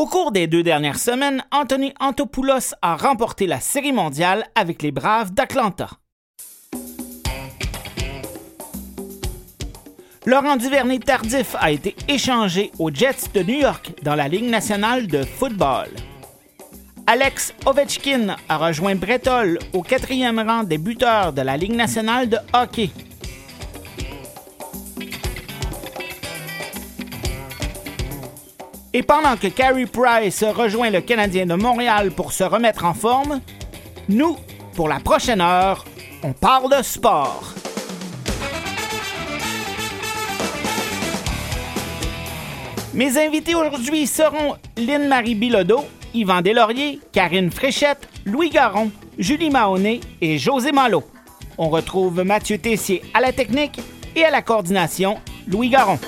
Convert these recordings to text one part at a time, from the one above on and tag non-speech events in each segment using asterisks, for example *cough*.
Au cours des deux dernières semaines, Anthony Antopoulos a remporté la Série mondiale avec les Braves d'Atlanta. Laurent Duvernay-Tardif a été échangé aux Jets de New York dans la Ligue nationale de football. Alex Ovechkin a rejoint Bretol au quatrième rang des buteurs de la Ligue nationale de hockey. Et pendant que Carey Price rejoint le Canadien de Montréal pour se remettre en forme, nous, pour la prochaine heure, on parle de sport. Mes invités aujourd'hui seront Lynne-Marie Bilodeau, Yvan Deslauriers, Karine Fréchette, Louis Garon, Julie Mahoney et José Malo. On retrouve Mathieu Tessier à la technique et à la coordination, Louis Garon.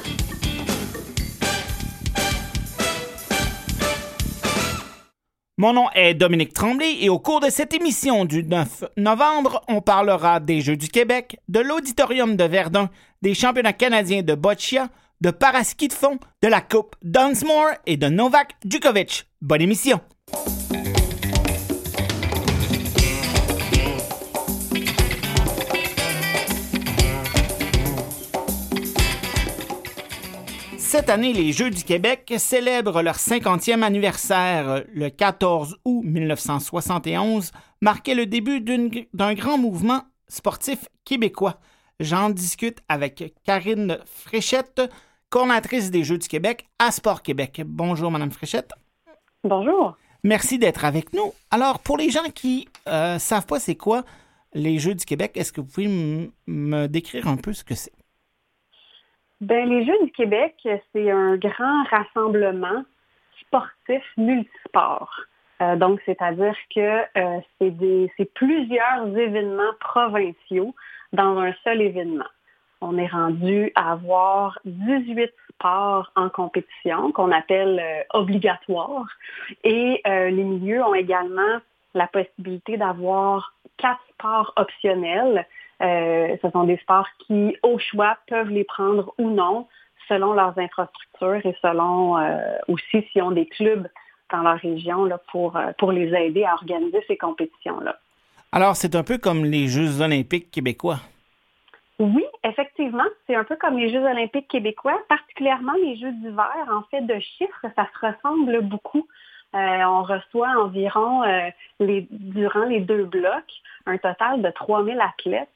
Mon nom est Dominique Tremblay et au cours de cette émission du 9 novembre, on parlera des Jeux du Québec, de l'Auditorium de Verdun, des championnats canadiens de boccia, de paraski de fond, de la Coupe Dunsmore et de Novak Djokovic. Bonne émission! Cette année, les Jeux du Québec célèbrent leur 50e anniversaire. Le 14 août 1971 marquait le début d'un grand mouvement sportif québécois. J'en discute avec Karine Fréchette, coordinatrice des Jeux du Québec à Sport Québec. Bonjour, Madame Fréchette. Bonjour. Merci d'être avec nous. Alors, pour les gens qui ne euh, savent pas c'est quoi les Jeux du Québec, est-ce que vous pouvez me décrire un peu ce que c'est? Ben, les Jeux du Québec, c'est un grand rassemblement sportif multisport. Euh, donc, c'est-à-dire que euh, c'est plusieurs événements provinciaux dans un seul événement. On est rendu à avoir 18 sports en compétition qu'on appelle euh, obligatoires et les milieux ont également la possibilité d'avoir quatre sports optionnels euh, ce sont des sports qui, au choix, peuvent les prendre ou non selon leurs infrastructures et selon euh, aussi s'ils ont des clubs dans leur région là, pour, euh, pour les aider à organiser ces compétitions-là. Alors, c'est un peu comme les Jeux olympiques québécois. Oui, effectivement, c'est un peu comme les Jeux olympiques québécois, particulièrement les Jeux d'hiver. En fait, de chiffres, ça se ressemble beaucoup. On reçoit environ, les, durant les deux blocs, un total de 3000 athlètes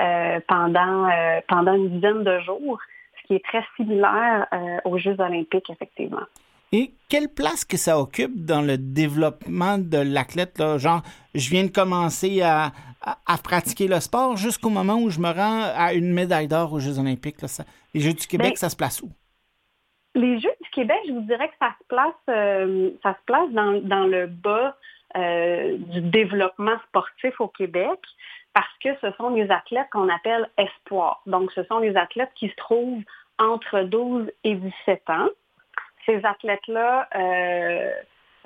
euh, pendant, euh, pendant une dizaine de jours, ce qui est très similaire euh, aux Jeux olympiques, effectivement. Et quelle place que ça occupe dans le développement de l'athlète? Genre, je viens de commencer à, à, pratiquer le sport jusqu'au moment où je me rends à une médaille d'or aux Jeux olympiques. les Jeux du Québec, ben, ça se place où? Les Jeux du Québec, je vous dirais que ça se place, ça se place dans, dans le bas du développement sportif au Québec parce que ce sont les athlètes qu'on appelle espoirs. Donc, ce sont les athlètes qui se trouvent entre 12 et 17 ans. Ces athlètes-là euh,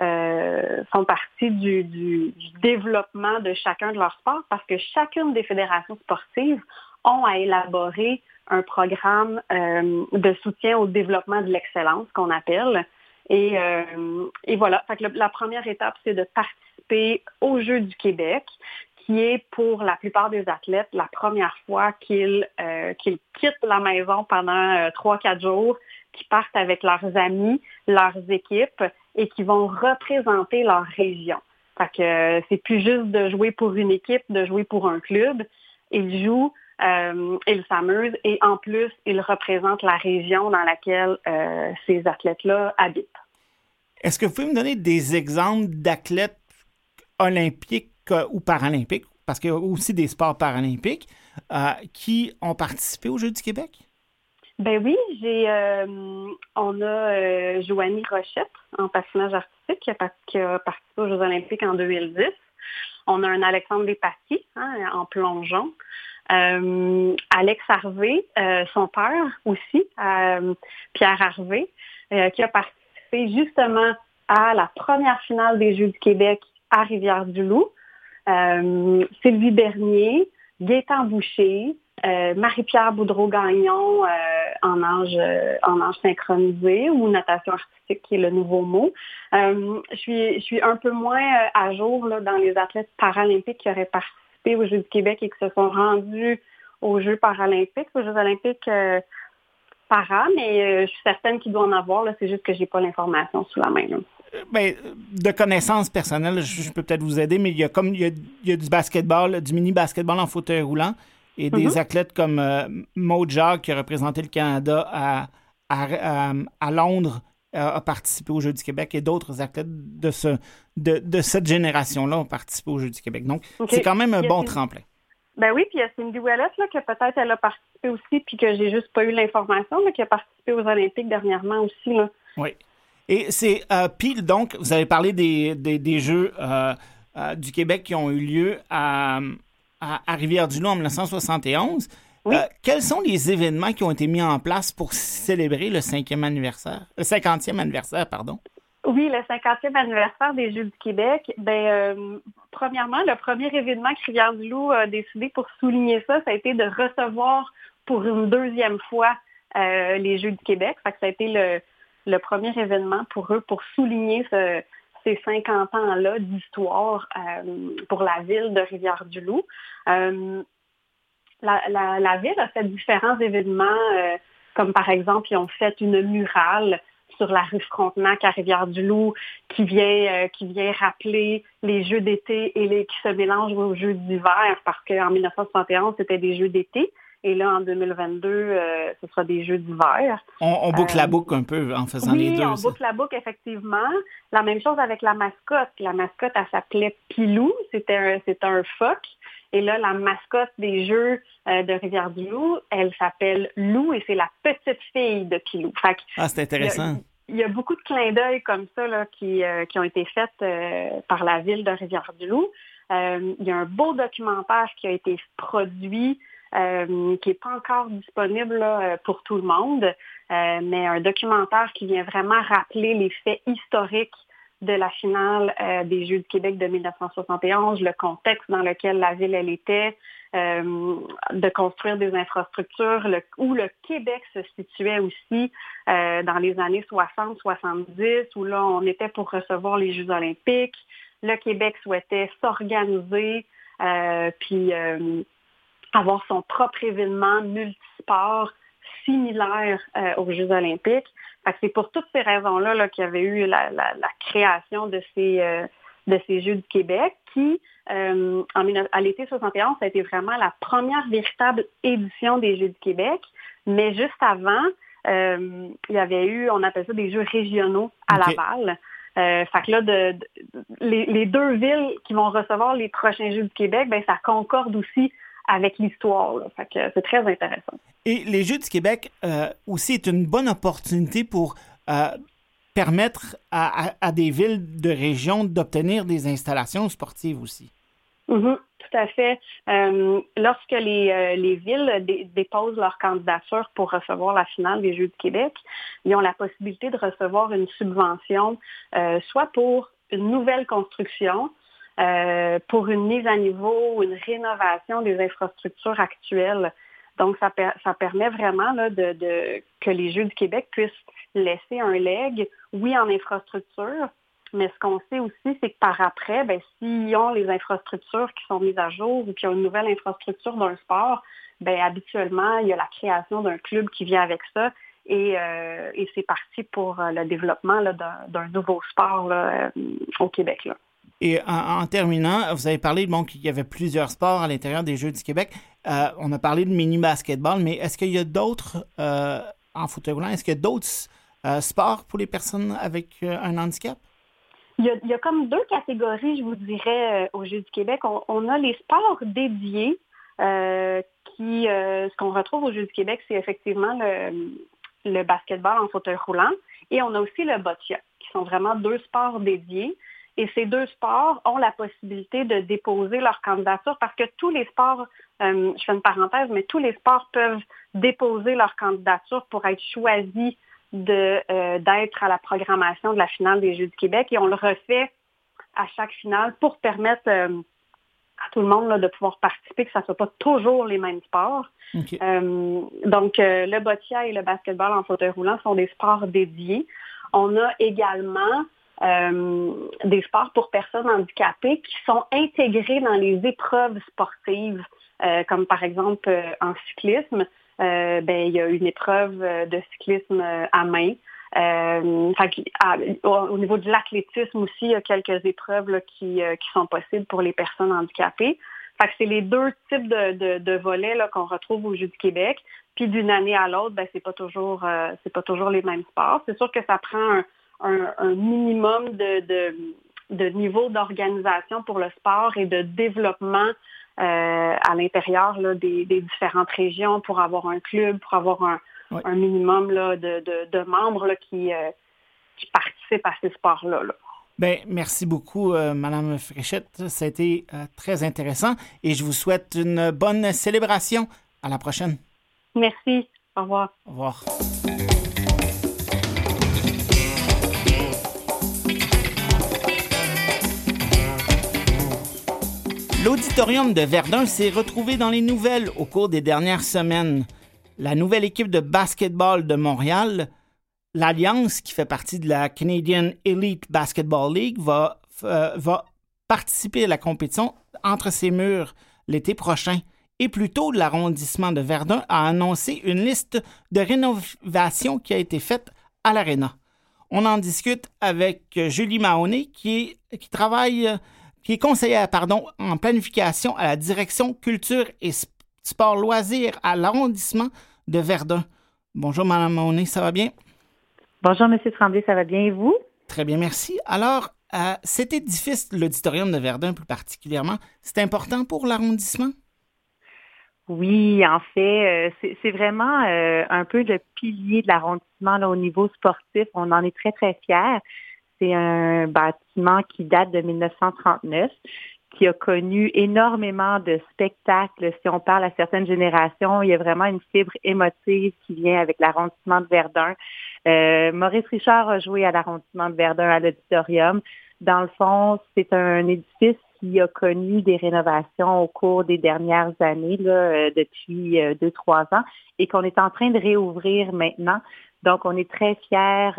euh, font partie du, développement de chacun de leurs sports parce que chacune des fédérations sportives ont à élaborer un programme euh, de soutien au développement de l'excellence qu'on appelle. Et, voilà, la première étape, c'est de participer aux Jeux du Québec qui est pour la plupart des athlètes la première fois qu'ils euh, quittent la maison pendant euh, trois, quatre jours, qu'ils partent avec leurs amis, leurs équipes et qui vont représenter leur région. Fait que euh, c'est plus juste de jouer pour une équipe, de jouer pour un club. Ils jouent, ils s'amusent et en plus, ils représentent la région dans laquelle ces athlètes-là habitent. Est-ce que vous pouvez me donner des exemples d'athlètes olympiques ou paralympiques, parce qu'il y a aussi des sports paralympiques, euh, qui ont participé aux Jeux du Québec? Ben oui, j'ai euh, on a euh, Joanie Rochette en patinage artistique qui a, participé aux Jeux olympiques en 2010. On a un Alexandre Despatie hein, en plongeon. Alex Harvey, son père aussi, Pierre Harvey, qui a participé justement à la première finale des Jeux du Québec à Rivière-du-Loup. Euh, Sylvie Bernier, Gaétan Boucher, Marie-Pierre Boudreau-Gagnon en âge en âge synchronisé ou natation artistique qui est le nouveau mot. je suis je suis un peu moins à jour là, dans les athlètes paralympiques qui auraient participé aux Jeux du Québec et qui se sont rendus aux Jeux paralympiques, aux Jeux olympiques para, mais je suis certaine qu'il doit en avoir. C'est juste que j'ai pas l'information sous la main. Ben, de connaissances personnelles, je, peux peut-être vous aider, mais il y a comme il y a, du basketball, du mini basketball en fauteuil roulant et des mm-hmm. athlètes comme euh, Maud Jacques qui a représenté le Canada à, à, Londres a participé aux Jeux du Québec et d'autres athlètes de, ce, de, cette génération-là ont participé aux Jeux du Québec. Donc, c'est quand même un bon tremplin. Ben oui, puis il y a Cindy Ouellet, là, que peut-être elle a participé aussi, puis que j'ai juste pas eu l'information, qui a participé aux Olympiques dernièrement aussi. Là. Oui. Et c'est euh, pile, donc, vous avez parlé des, des, Jeux euh, euh, du Québec qui ont eu lieu à, à, Rivière-du-Loup en 1971. Oui. quels sont les événements qui ont été mis en place pour célébrer le cinquième anniversaire, le cinquantième anniversaire, pardon? Oui, le cinquantième anniversaire des Jeux du Québec. Ben, premièrement, le premier événement que Rivière-du-Loup a décidé pour souligner ça, ça a été de recevoir pour une deuxième fois les Jeux du Québec. ça a été le, le premier événement pour eux pour souligner ces 50 ans-là d'histoire euh, pour la ville de Rivière-du-Loup. Euh, la, ville a fait différents événements, euh, comme par exemple, ils ont fait une murale sur la rue Frontenac à Rivière-du-Loup qui vient, qui vient rappeler les jeux d'été et les, qui se mélangent aux jeux d'hiver parce qu'en 1971, c'était des jeux d'été. Et là, en 2022, euh, ce sera des jeux d'hiver. On, boucle la euh, boucle un peu en faisant les deux. Oui, on boucle la boucle, effectivement. La même chose avec la mascotte. La mascotte, elle s'appelait Pilou. C'était un, un phoque. Et là, la mascotte des Jeux euh, de Rivière-du-Loup, elle s'appelle Lou et c'est la petite fille de Pilou. ah, c'est intéressant. Il y, a, beaucoup de clins d'œil comme ça là, qui, qui ont été faits par la ville de Rivière-du-Loup. il y a un beau documentaire qui a été produit euh, qui n'est pas encore disponible euh, pour tout le monde, euh, mais un documentaire qui vient vraiment rappeler les faits historiques de la finale des Jeux du Québec de 1971, le contexte dans lequel la ville elle était, de construire des infrastructures, où le Québec se situait aussi dans les années 60-70, où là on était pour recevoir les Jeux olympiques. Le Québec souhaitait s'organiser, puis avoir son propre événement multisport similaire euh, aux Jeux olympiques. C'est pour toutes ces raisons-là -là, qu'il y avait eu la, création de ces, euh, de ces Jeux du Québec qui, euh, en, à l'été 71, ça a été vraiment la première véritable édition des Jeux du Québec. Mais juste avant, il y avait eu, on appelle ça des Jeux régionaux à Laval. fait que là, de, les, les, deux villes qui vont recevoir les prochains Jeux du Québec, ben, ça concorde aussi avec l'histoire. c'est très intéressant. Et les Jeux du Québec euh, aussi est une bonne opportunité pour euh, permettre à, des villes de région d'obtenir des installations sportives aussi. Mm-hmm, tout à fait. Euh, lorsque les, villes déposent leur candidature pour recevoir la finale des Jeux du Québec, ils ont la possibilité de recevoir une subvention, soit pour une nouvelle construction, euh, pour une mise à niveau, une rénovation des infrastructures actuelles. Donc, ça, ça permet vraiment là, de, que les Jeux du Québec puissent laisser un leg, oui, en infrastructure, mais ce qu'on sait aussi, c'est que par après, ben, s'ils ont les infrastructures qui sont mises à jour ou qu'ils ont une nouvelle infrastructure d'un sport, ben, habituellement, il y a la création d'un club qui vient avec ça et, euh, et c'est parti pour euh, le développement d'un nouveau sport là, au Québec. Là. Et en, terminant, vous avez parlé bon, qu'il y avait plusieurs sports à l'intérieur des Jeux du Québec. Euh, on a parlé de mini-basketball, mais est-ce qu'il y a d'autres, euh, en fauteuil roulant, est-ce qu'il y a d'autres euh, sports pour les personnes avec un handicap? Il y, a, comme deux catégories, je vous dirais, aux Jeux du Québec. On, a les sports dédiés, qui, ce qu'on retrouve aux Jeux du Québec, c'est effectivement le, le basketball en fauteuil roulant. Et on a aussi le boccia, qui sont vraiment deux sports dédiés. Et ces deux sports ont la possibilité de déposer leur candidature parce que tous les sports, euh, je fais une parenthèse, mais tous les sports peuvent déposer leur candidature pour être choisis de, euh, d'être à la programmation de la finale des Jeux du Québec et on le refait à chaque finale pour permettre euh, à tout le monde de pouvoir participer, que ça ne soit pas toujours les mêmes sports. donc, le boccia et le basketball en fauteuil roulant sont des sports dédiés. On a également des sports pour personnes handicapées qui sont intégrés dans les épreuves sportives, comme par exemple en cyclisme. ben, il y a une épreuve de cyclisme à main. Euh, au, niveau de l'athlétisme aussi, il y a quelques épreuves qui, euh, qui, sont possibles pour les personnes handicapées. Fait que c'est les deux types de, de, volets qu'on retrouve au Jeu du Québec. Puis d'une année à l'autre, ben, c'est pas toujours euh, c'est pas toujours les mêmes sports. C'est sûr que ça prend un, un, minimum de, de, de niveau d'organisation pour le sport et de développement à l'intérieur des, des, différentes régions pour avoir un club, pour avoir un, un minimum là, de, de, membres là, qui, euh, qui, participent à ces sports-là. Ben, merci beaucoup, euh, Madame Fréchette. Ça a été euh, très intéressant et je vous souhaite une bonne célébration. À la prochaine. Merci. Au revoir. Au revoir. L'auditorium de Verdun s'est retrouvé dans les nouvelles au cours des dernières semaines la nouvelle équipe de basketball de Montréal, l'Alliance, qui fait partie de la Canadian Elite Basketball League, va, euh, va participer à la compétition entre ses murs l'été prochain. Et plus tôt, l'arrondissement de Verdun a annoncé une liste de rénovations qui a été faite à l'Arena. On en discute avec Julie Mahoney, qui travaille, qui est conseillère pardon, en planification à la direction culture et sport loisirs à l'arrondissement de Verdun. Bonjour, Madame Monet, ça va bien? Bonjour, Monsieur Tremblay, ça va bien et vous? Très bien, merci. Alors, euh, cet édifice, l'auditorium de Verdun plus particulièrement, c'est important pour l'arrondissement? Oui, en fait, euh, c'est vraiment euh, un peu le pilier de l'arrondissement au niveau sportif. On en est très, très fiers. C'est un bâtiment qui date de 1939 qui a connu énormément de spectacles. Si on parle à certaines générations, il y a vraiment une fibre émotive qui vient avec l'arrondissement de Verdun. Euh, Maurice Richard a joué à l'arrondissement de Verdun à l'auditorium. Dans le fond, c'est un édifice qui a connu des rénovations au cours des dernières années, euh, depuis euh, deux, trois ans, et qu'on est en train de réouvrir maintenant. Donc, on est très fiers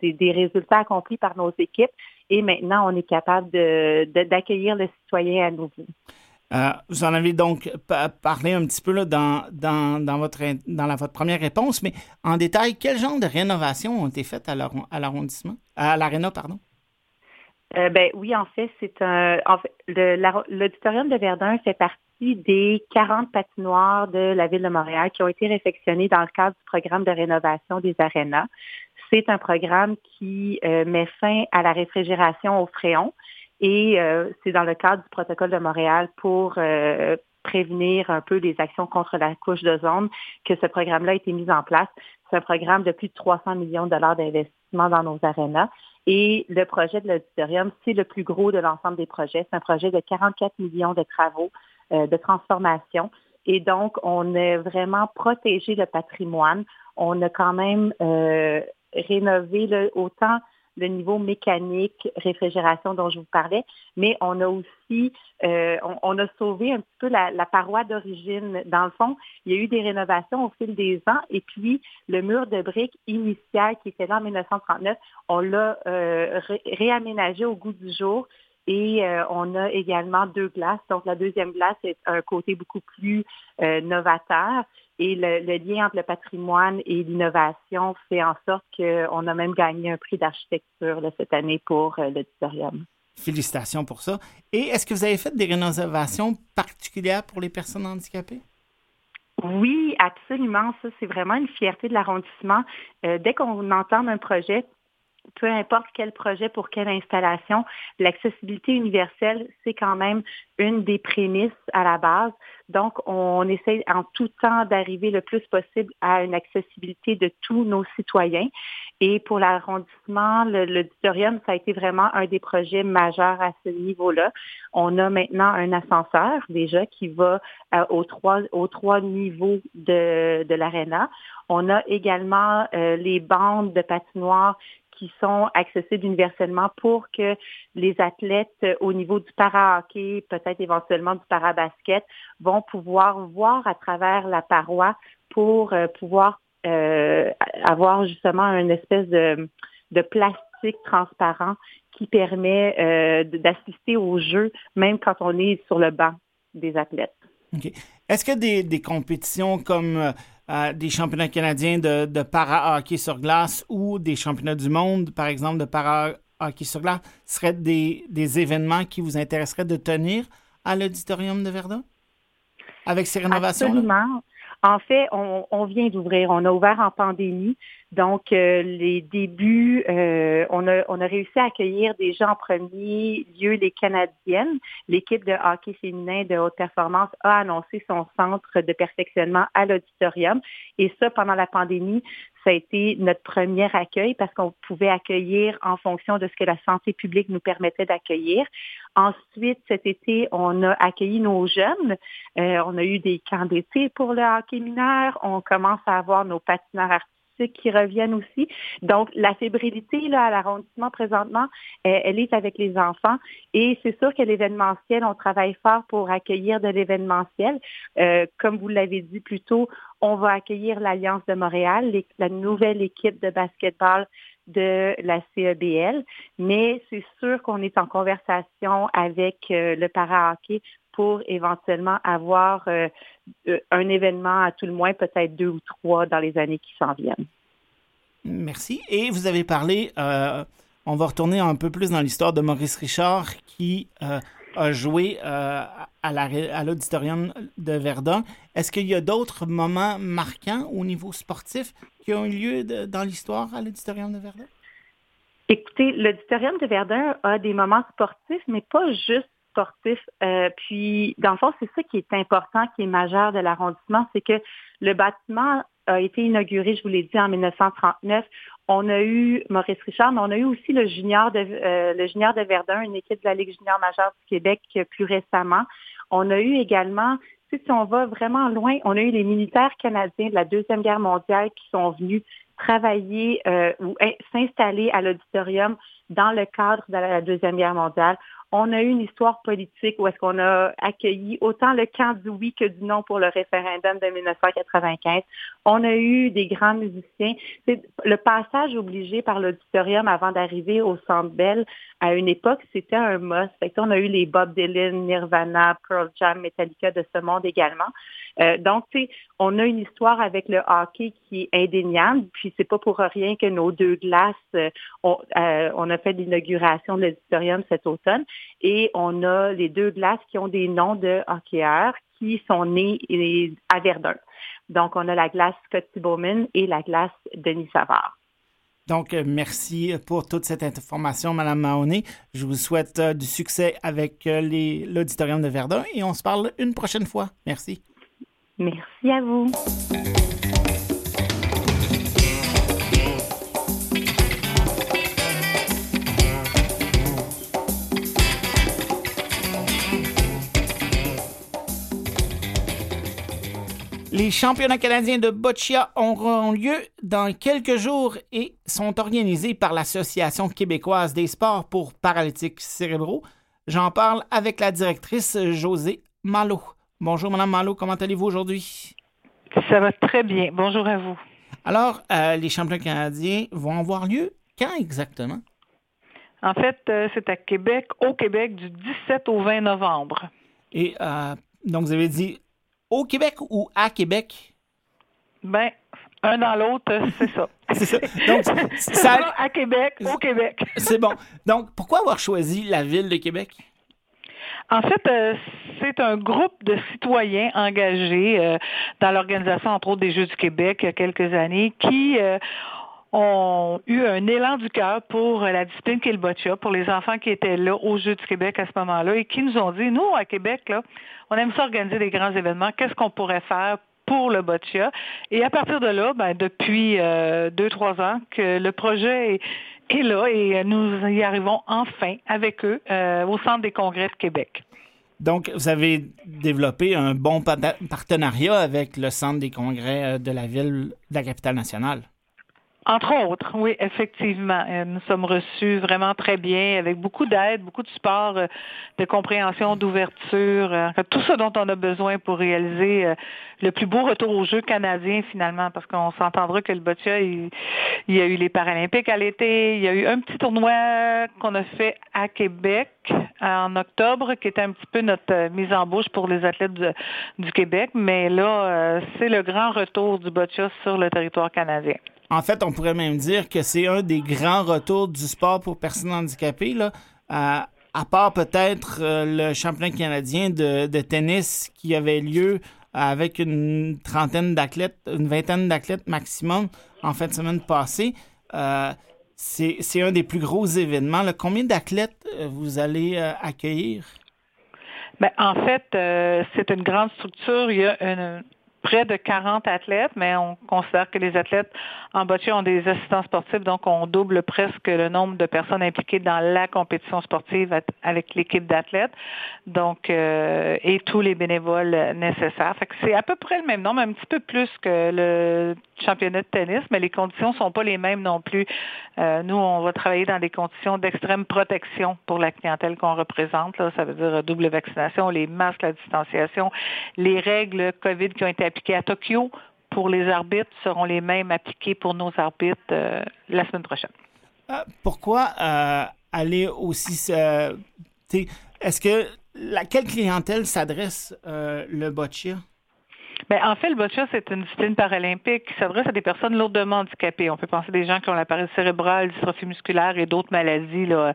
des, des résultats accomplis par nos équipes et maintenant on est capable d'accueillir le citoyen à nouveau. Euh, vous en avez donc parlé un petit peu dans, votre première réponse, mais en détail, quel genre de rénovations ont été faites à l'arrondissement, à l'aréna, pardon? Euh, ben oui, en fait, c'est un. En fait, l'auditorium de Verdun fait partie des 40 patinoires de la ville de Montréal qui ont été réfectionnées dans le cadre du programme de rénovation des arénas. C'est un programme qui euh, met fin à la réfrigération au fréon et euh, c'est dans le cadre du protocole de Montréal pour euh, prévenir un peu les actions contre la couche d'ozone que ce programme-là a été mis en place. C'est un programme de plus de 300 millions de dollars d'investissement dans nos arénas. Et le projet de l'auditorium, c'est le plus gros de l'ensemble des projets. C'est un projet de 44 millions de travaux de transformation. Et donc, on a vraiment protégé le patrimoine. On a quand même rénover autant le niveau mécanique, réfrigération dont je vous parlais, mais on a aussi, euh, on, a sauvé un petit peu la, paroi d'origine. Dans le fond, il y a eu des rénovations au fil des ans et puis le mur de briques initial qui était là en 1939, on l'a euh, réaménagé au goût du jour. Et euh, on a également deux glaces. Donc, la deuxième glace est un côté beaucoup plus novateur. Et le, lien entre le patrimoine et l'innovation fait en sorte qu'on a même gagné un prix d'architecture cette année pour euh, l'auditorium. Félicitations pour ça. Et est-ce que vous avez fait des rénovations particulières pour les personnes handicapées? Oui, absolument. Ça, c'est vraiment une fierté de l'arrondissement. Euh, dès qu'on entend un projet, peu importe quel projet pour quelle installation, l'accessibilité universelle, c'est quand même une des prémices à la base. Donc, on essaie en tout temps d'arriver le plus possible à une accessibilité de tous nos citoyens. Et pour l'arrondissement, l'auditorium, ça a été vraiment un des projets majeurs à ce niveau-là. On a maintenant un ascenseur déjà qui va euh, aux, trois, aux trois niveaux de, de l'aréna. On a également euh, les bandes de patinoire qui sont accessibles universellement pour que les athlètes au niveau du para-hockey, peut-être éventuellement du para-basket, vont pouvoir voir à travers la paroi pour pouvoir avoir justement une espèce de, plastique transparent qui permet d'assister au jeu, même quand on est sur le banc des athlètes. Est-ce que des compétitions comme des championnats canadiens de, de para-hockey sur glace ou des championnats du monde, par exemple, de para-hockey sur glace, seraient des, des, événements qui vous intéresseraient de tenir à l'auditorium de Verdun? Avec ces rénovations? Absolument. En fait, on, vient d'ouvrir. On a ouvert en pandémie. Donc, euh, les débuts, euh, on, a, on a réussi à accueillir déjà en premier lieu les Canadiennes. L'équipe de hockey féminin de haute performance a annoncé son centre de perfectionnement à l'auditorium. Et ça, pendant la pandémie, ça a été notre premier accueil parce qu'on pouvait accueillir en fonction de ce que la santé publique nous permettait d'accueillir. Ensuite, cet été, on a accueilli nos jeunes. Euh, on a eu des camps d'été pour le hockey mineur. On commence à avoir nos patineurs artistiques qui reviennent aussi. Donc, la fébrilité là, à l'arrondissement présentement, elle, est avec les enfants. Et c'est sûr que l'événementiel, on travaille fort pour accueillir de l'événementiel. Euh, comme vous l'avez dit plus tôt, on va accueillir l'Alliance de Montréal, la nouvelle équipe de basketball de la CEBL, mais c'est sûr qu'on est en conversation avec euh, le para-hockey pour éventuellement avoir euh, euh, un événement à tout le moins, peut-être deux ou trois dans les années qui s'en viennent. Merci. Et vous avez parlé, euh, on va retourner un peu plus dans l'histoire de Maurice Richard qui a joué à l'auditorium de Verdun. Est-ce qu'il y a d'autres moments marquants au niveau sportif qui ont eu lieu dans l'histoire à l'auditorium de Verdun? Écoutez, l'auditorium de Verdun a des moments sportifs, mais pas juste Euh, puis, dans le fond, c'est ça qui est important, qui est majeur de l'arrondissement, c'est que le bâtiment a été inauguré, je vous l'ai dit, en 1939. On a eu Maurice Richard, mais on a eu aussi le junior de, euh, le junior de Verdun, une équipe de la Ligue junior majeure du Québec plus récemment. On a eu également, si on va vraiment loin, on a eu les militaires canadiens de la Deuxième Guerre mondiale qui sont venus travailler euh, ou s'installer à l'auditorium dans le cadre de la Deuxième Guerre mondiale. On a eu une histoire politique où est-ce qu'on a accueilli autant le camp du oui que du non pour le référendum de 1995. On a eu des grands musiciens. Le passage obligé par l'auditorium avant d'arriver au Centre Bell à une époque, c'était un must. on a eu les Bob Dylan, Nirvana, Pearl Jam, Metallica de ce monde également. Euh, donc, on a une histoire avec le hockey qui est indéniable. Puis c'est pas pour rien que nos deux glaces, euh, euh, on a fait l'inauguration de l'auditorium cet automne et on a les deux glaces qui ont des noms de hockeyeurs qui sont nés à Verdun. Donc, on a la glace Scotty Bowman et la glace Denis Savard. Donc, merci pour toute cette information, Madame Mahoney. Je vous souhaite du succès avec l'auditorium de Verdun et on se parle une prochaine fois. Merci. Merci à vous. Les championnats canadiens de boccia auront lieu dans quelques jours et sont organisés par l'Association québécoise des sports pour paralytiques cérébraux. J'en parle avec la directrice José Malo. Bonjour, Madame Malo, comment allez-vous aujourd'hui? Ça va très bien. Bonjour à vous. Alors, euh, les championnats canadiens vont avoir lieu quand exactement? En fait, euh, c'est à Québec, au Québec, du 17 au 20 novembre. Et euh, donc, vous avez dit au Québec ou à Québec? Ben, un dans l'autre, c'est ça. *laughs* c'est ça. Donc, ça... à Québec, au Québec. c'est bon. Donc, pourquoi avoir choisi la ville de Québec? En fait, euh, c'est un groupe de citoyens engagés euh, dans l'organisation, entre autres, des Jeux du Québec il y a quelques années, qui euh, ont eu un élan du cœur pour la discipline qu'est le boccia, pour les enfants qui étaient là aux Jeux du Québec à ce moment-là et qui nous ont dit, nous, à Québec, là, on aime ça organiser des grands événements. Qu'est-ce qu'on pourrait faire pour le boccia? Et à partir de là, ben, depuis deux, trois ans, que le projet est est là et nous y arrivons enfin avec eux euh, au Centre des congrès de Québec. Donc, vous avez développé un bon partenariat avec le Centre des congrès euh, de la ville, de la capitale nationale. Entre autres, oui, effectivement. Euh, nous sommes reçus vraiment très bien, avec beaucoup d'aide, beaucoup de support, euh, de compréhension, d'ouverture, euh, tout ça dont on a besoin pour réaliser le plus beau retour au jeu canadien finalement, parce qu'on s'entendra que le boccia, il, y a eu les Paralympiques à l'été, il y a eu un petit tournoi qu'on a fait à Québec en octobre, qui était un petit peu notre mise en bouche pour les athlètes du Québec, mais là, c'est le grand retour du boccia sur le territoire canadien. En fait, on pourrait même dire que c'est un des grands retours du sport pour personnes handicapées, là, à, part peut-être euh, le championnat canadien de, tennis qui avait lieu avec une trentaine d'athlètes, une vingtaine d'athlètes maximum en fin de semaine passée. Euh, c'est un des plus gros événements. Combien d'athlètes euh, vous allez accueillir? Bien, en fait, c'est une grande structure. Il y a près de 40 athlètes, mais on considère que les athlètes en boccia ont des assistants sportifs, donc on double presque le nombre de personnes impliquées dans la compétition sportive avec l'équipe d'athlètes, donc euh, et tous les bénévoles nécessaires. C'est à peu près le même nombre, un petit peu plus que le championnat de tennis, mais les conditions sont pas les mêmes non plus. Euh, nous, on va travailler dans des conditions d'extrême protection pour la clientèle qu'on représente. Là. Ça veut dire double vaccination, les masques, la distanciation, les règles COVID qui ont été appliquées à Tokyo pour les arbitres seront les mêmes appliquées pour nos arbitres euh, la semaine prochaine. Euh, pourquoi aller aussi... Est-ce que la, quelle clientèle s'adresse le boccia? Bien, en fait, le boccia, c'est une discipline paralympique qui s'adresse à des personnes lourdement handicapées. On peut penser à des gens qui ont la paralysie cérébrale, dystrophie musculaire et d'autres maladies là,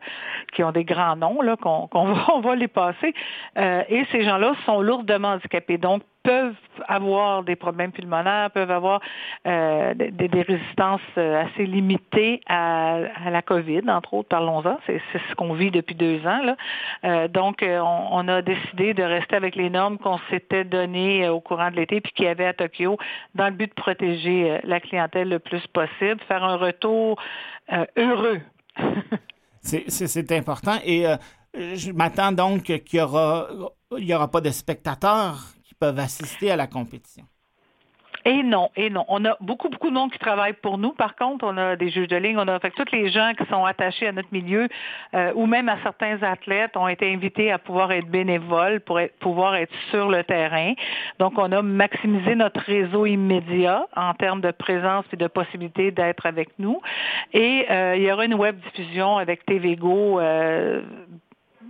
qui ont des grands noms, qu'on, *laughs* va, on va les passer. Euh, et ces gens-là sont lourdement handicapés. Donc, peuvent avoir des problèmes pulmonaires, peuvent avoir euh, des, résistances euh, assez limitées à, la COVID, entre autres, parlons-en, c'est, ce qu'on vit depuis deux ans. Euh, donc, on, a décidé de rester avec les normes qu'on s'était données au courant de l'été, puis qu'il y avait à Tokyo, dans le but de protéger la clientèle le plus possible, faire un retour heureux. *laughs* c'est, important. Et je m'attends donc qu'il n'y aura pas de spectateurs assister à la compétition? Et non, et non. On a beaucoup, beaucoup de monde qui travaille pour nous. Par contre, on a des juges de ligne, on a fait tous les gens qui sont attachés à notre milieu euh, ou même à certains athlètes ont été invités à pouvoir être bénévoles pour pouvoir être sur le terrain. Donc, on a maximisé notre réseau immédiat en termes de présence et de possibilité d'être avec nous. Et euh, il y aura une web diffusion avec TVGO euh,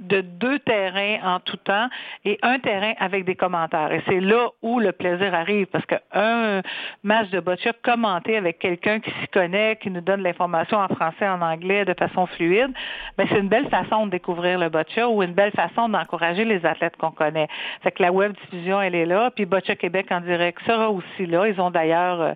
de deux terrains en tout temps et un terrain avec des commentaires. Et c'est là où le plaisir arrive, parce qu'un match de boccia commenté avec quelqu'un qui s'y connaît, qui nous donne l'information en français, en anglais, de façon fluide, ben c'est une belle façon de découvrir le boccia ou une belle façon d'encourager les athlètes qu'on connaît. Fait que la web diffusion, elle est là, puis Boccia Québec en direct sera aussi là. Ils ont d'ailleurs euh,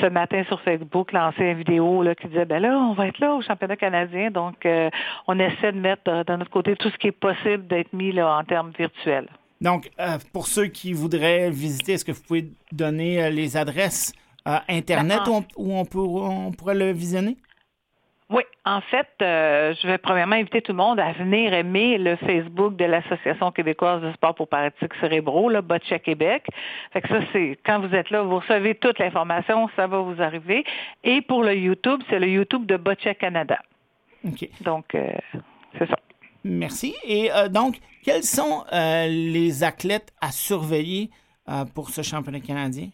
ce matin sur Facebook lancé une vidéo là, qui disait ben là, on va être là au championnat canadien, donc euh, on essaie de mettre de notre côté tout ce qui est possible d'être mis là, en termes virtuels. Donc, euh, pour ceux qui voudraient visiter, est-ce que vous pouvez donner les adresses Internet ben, où, on, peut, on pourrait le visionner? Oui, en fait, euh, je vais premièrement inviter tout le monde à venir aimer le Facebook de l'Association québécoise de sport pour paralytiques cérébraux, le Boccia Québec. Fait que ça, c'est quand vous êtes là, vous recevez toute l'information, ça va vous arriver. Et pour le YouTube, c'est le YouTube de Boccia Canada. OK. Donc, euh, c'est ça. Merci. Et euh, donc, quels sont les athlètes à surveiller pour ce championnat canadien?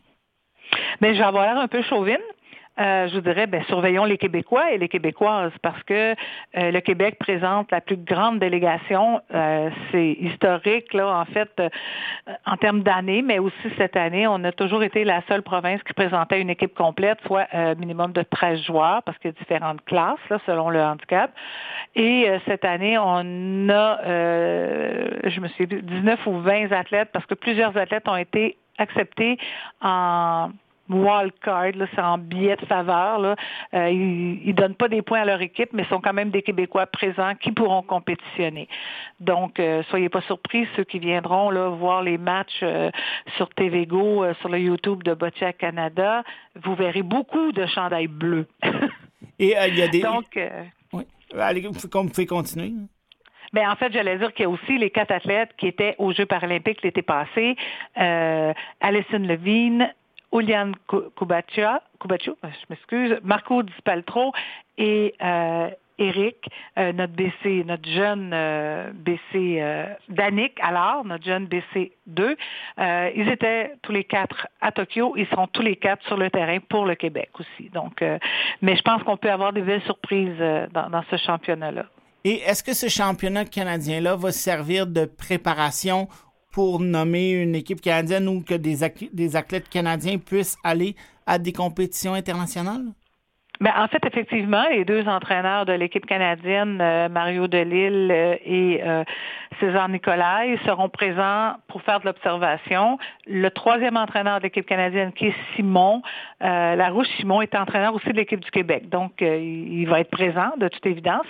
Bien, je vais l'air un peu chauvine, euh, je vous dirais, ben, surveillons les Québécois et les Québécoises parce que euh, le Québec présente la plus grande délégation. Euh, c'est historique, là, en fait, en termes d'années, mais aussi cette année, on a toujours été la seule province qui présentait une équipe complète, soit un minimum de 13 joueurs, parce qu'il y a différentes classes, là, selon le handicap. Et cette année, on a, je me suis dit, 19 ou 20 athlètes, parce que plusieurs athlètes ont été acceptés en wildcard, c'est en billet de faveur. Là. Euh, ils ne donnent pas des points à leur équipe, mais sont quand même des Québécois présents qui pourront compétitionner. Donc, euh, soyez pas surpris, ceux qui viendront là, voir les matchs euh, sur TVGO, sur le YouTube de Boccia Canada, vous verrez beaucoup de chandails bleus. Et il y a des... Donc, oui. Allez, vous pouvez continuer. Ben, en fait, j'allais dire qu'il y a aussi les quatre athlètes qui étaient aux Jeux paralympiques l'été passé. Euh, Alison Levine, Julian Kubachia, je m'excuse, Marco Dispaltro et Eric, euh, notre BC, notre jeune euh, BC euh, Danick, alors, notre jeune BC 2. ils étaient tous les quatre à Tokyo. Ils seront tous les quatre sur le terrain pour le Québec aussi. Donc, mais je pense qu'on peut avoir des belles surprises dans, ce championnat-là. Et est-ce que ce championnat canadien-là va servir de préparation pour nommer une équipe canadienne ou que des athlètes canadiens puissent aller à des compétitions internationales? Ben, en fait, effectivement, les deux entraîneurs de l'équipe canadienne, euh, Mario Delille euh, et euh, César Nicolai, seront présents pour faire de l'observation. Le troisième entraîneur de l'équipe canadienne, qui est Simon, Larouche Simon, est entraîneur aussi de l'équipe du Québec. Donc, il va être présent, de toute évidence.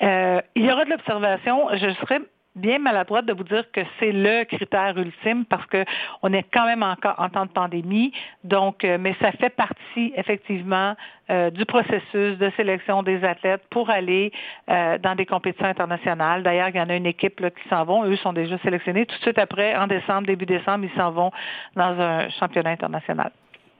il y aura de l'observation. Je serais bien maladroite de vous dire que c'est le critère ultime parce qu'on est quand même encore en temps de pandémie. Donc, euh, mais ça fait partie effectivement euh, du processus de sélection des athlètes pour aller euh, dans des compétitions internationales. D'ailleurs, il y en a une équipe qui s'en vont. Eux sont déjà sélectionnés. Tout de suite après, en décembre, début décembre, ils s'en vont dans un championnat international.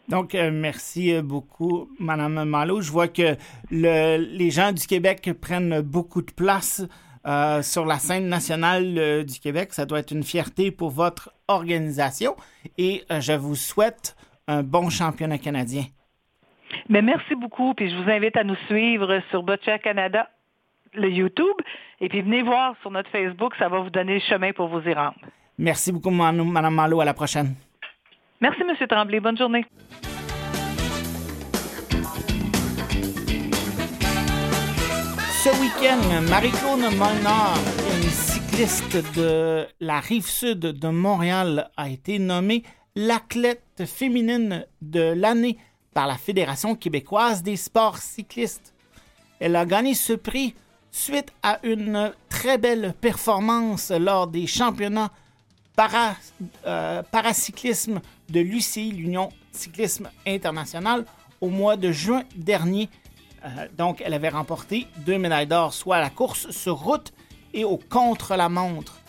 Donc, merci beaucoup, Madame Malo. Je vois que les gens du Québec prennent beaucoup de place euh, sur la scène nationale euh, du Québec. Ça doit être une fierté pour votre organisation et euh, je vous souhaite un bon championnat canadien. Mais merci beaucoup, puis je vous invite à nous suivre sur Boccia Canada, le YouTube, et puis venez voir sur notre Facebook, ça va vous donner le chemin pour vous y rendre. Merci beaucoup, Mme Malo. À la prochaine. Merci, M. Tremblay. Bonne journée. Ce week-end, Marie-Claude Molnar, une cycliste de la rive sud de Montréal, a été nommée l'athlète féminine de l'année par la Fédération québécoise des sports cyclistes. Elle a gagné ce prix suite à une très belle performance lors des championnats euh, paracyclisme de l'UCI, l'Union cyclisme international, au mois de juin dernier euh, donc, elle avait remporté deux médailles d'or, soit à la course sur route et au contre-la-montre.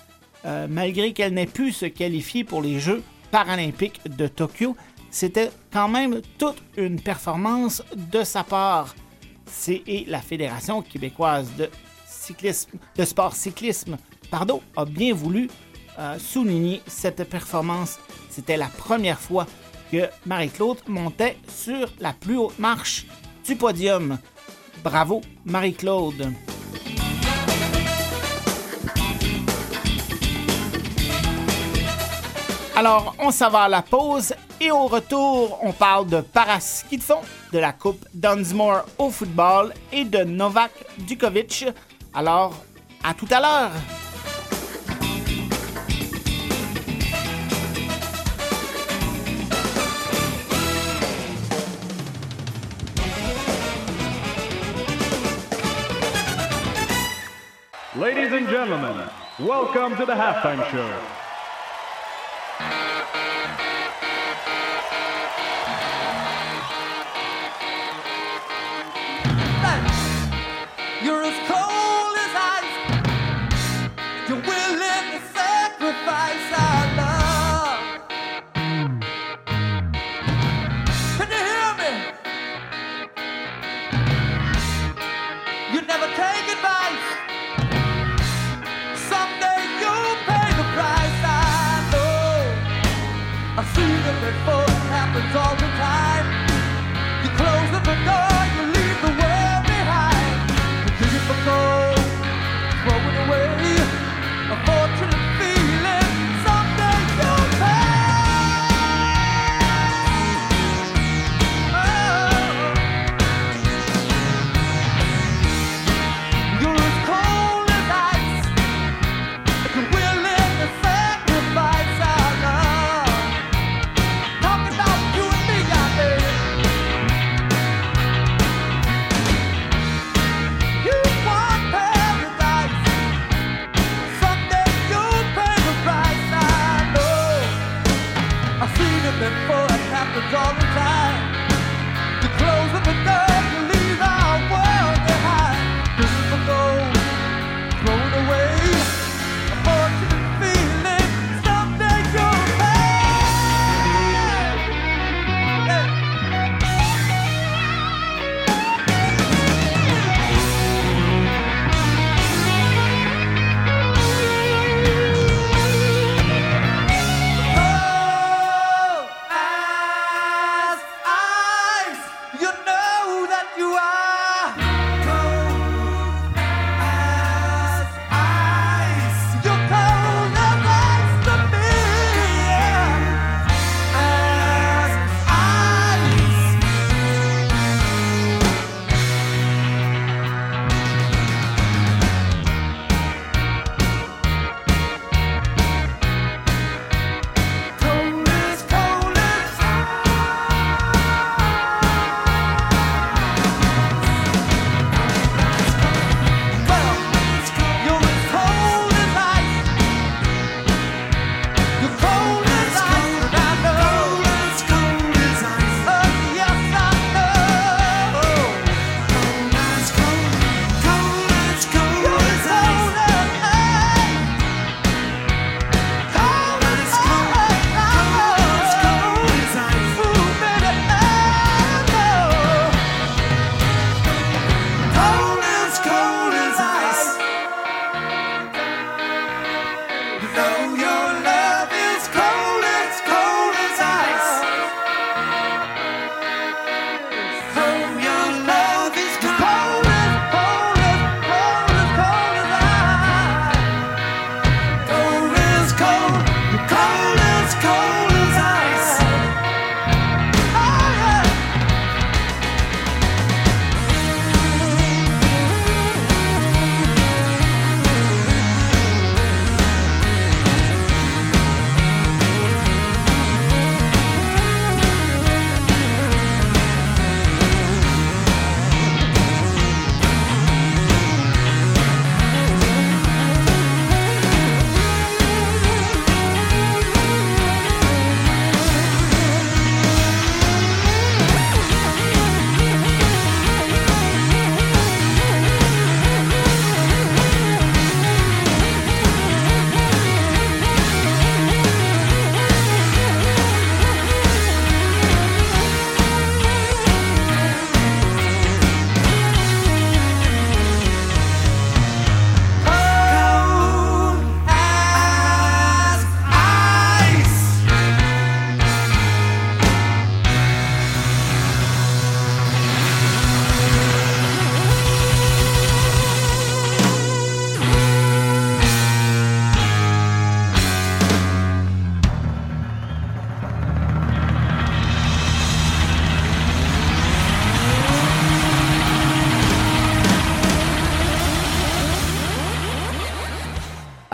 Euh, malgré qu'elle n'ait pu se qualifier pour les Jeux paralympiques de Tokyo, c'était quand même toute une performance de sa part. C'est la Fédération québécoise de, cyclisme, de sport cyclisme pardon, a bien voulu euh, souligner cette performance. C'était la première fois que Marie-Claude montait sur la plus haute marche du podium. Bravo, Marie-Claude. Alors, on s'en va à la pause et au retour, on parle de paraski de de la Coupe Dunsmore au football et de Novak Djokovic. Alors, à tout à l'heure! Ladies and gentlemen, welcome to the halftime show. See that before, happens all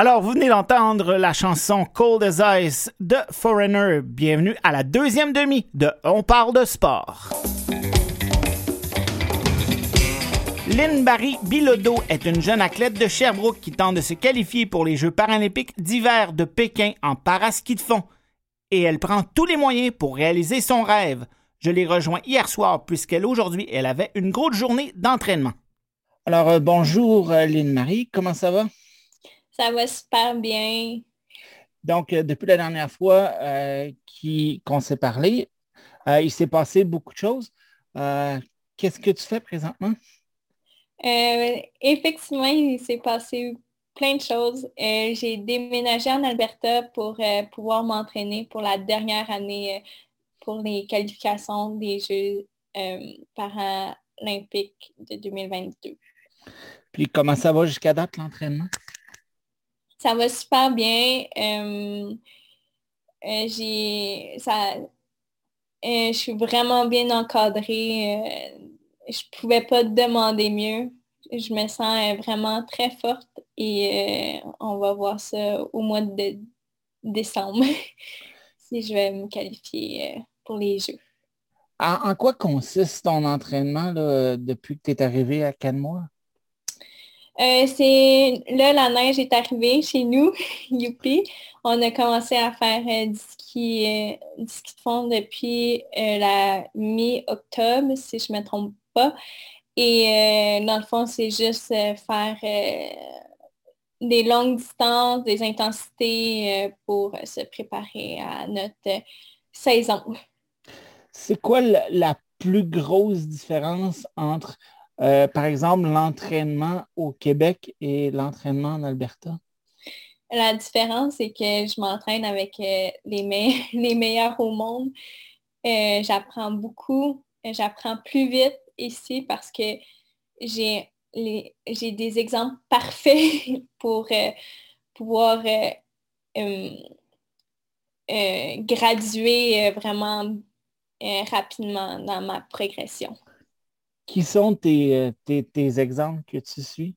Alors, vous venez d'entendre la chanson Cold as Ice de Foreigner. Bienvenue à la deuxième demi de On parle de sport. Lynn Barry Bilodeau est une jeune athlète de Sherbrooke qui tente de se qualifier pour les Jeux paralympiques d'hiver de Pékin en paraski de fond. Et elle prend tous les moyens pour réaliser son rêve. Je l'ai rejoint hier soir puisqu'elle aujourd'hui, elle avait une grosse journée d'entraînement. Alors, euh, bonjour euh, Lynn Marie, comment ça va? Ça va super bien. Donc, euh, depuis la dernière fois euh, qu'on s'est parlé, euh, il s'est passé beaucoup de choses. Qu'est-ce que tu fais présentement? effectivement, il s'est passé plein de choses. J'ai déménagé en Alberta pour pouvoir m'entraîner pour la dernière année pour les qualifications des Jeux paralympiques de 2022. Puis comment ça va jusqu'à date l'entraînement? Ça va super bien. Euh, euh, j'ai ça euh, je suis vraiment bien encadrée. je ne pouvais pas demander mieux. Je me sens vraiment très forte et on va voir ça au mois de décembre *laughs* si je vais me qualifier pour les Jeux. En, quoi consiste ton entraînement depuis que tu es arrivé à quatre mois? Euh, c'est là, la neige est arrivée chez nous, *laughs* youpi. On a commencé à faire euh, du, ski, euh, du, ski, de fond depuis la mi-octobre, si je ne me trompe pas. Et dans le fond, c'est juste faire des longues distances, des intensités pour se préparer à notre saison. C'est quoi la plus grosse différence entre euh, par exemple, l'entraînement au Québec et l'entraînement en Alberta? La différence, c'est que je m'entraîne avec euh, les, *laughs* meilleurs au monde. Euh, j'apprends beaucoup, j'apprends plus vite ici parce que j'ai des exemples *laughs* parfaits pour pouvoir graduer vraiment rapidement dans ma progression. Qui sont tes, euh, exemples que tu suis?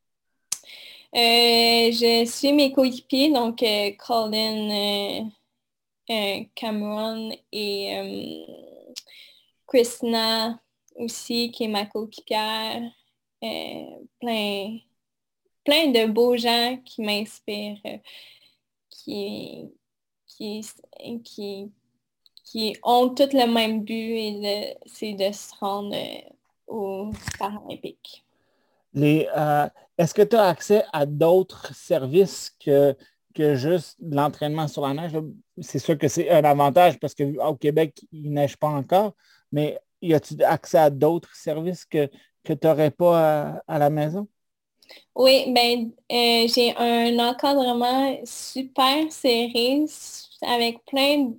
Euh, je suis mes coéquipiers, donc euh, Colin Cameron et Christina aussi, qui est ma coéquipière. plein, plein de beaux gens qui m'inspirent, qui, qui, qui, ont tous le même but et c'est de se rendre aux Paralympiques. Euh, est-ce que tu as accès à d'autres services que, que juste l'entraînement sur la neige? C'est sûr que c'est un avantage parce qu'au Québec, il ne neige pas encore, mais y a-t-il accès à d'autres services que, que tu n'aurais pas à, la maison? Oui, ben j'ai un encadrement super serré avec plein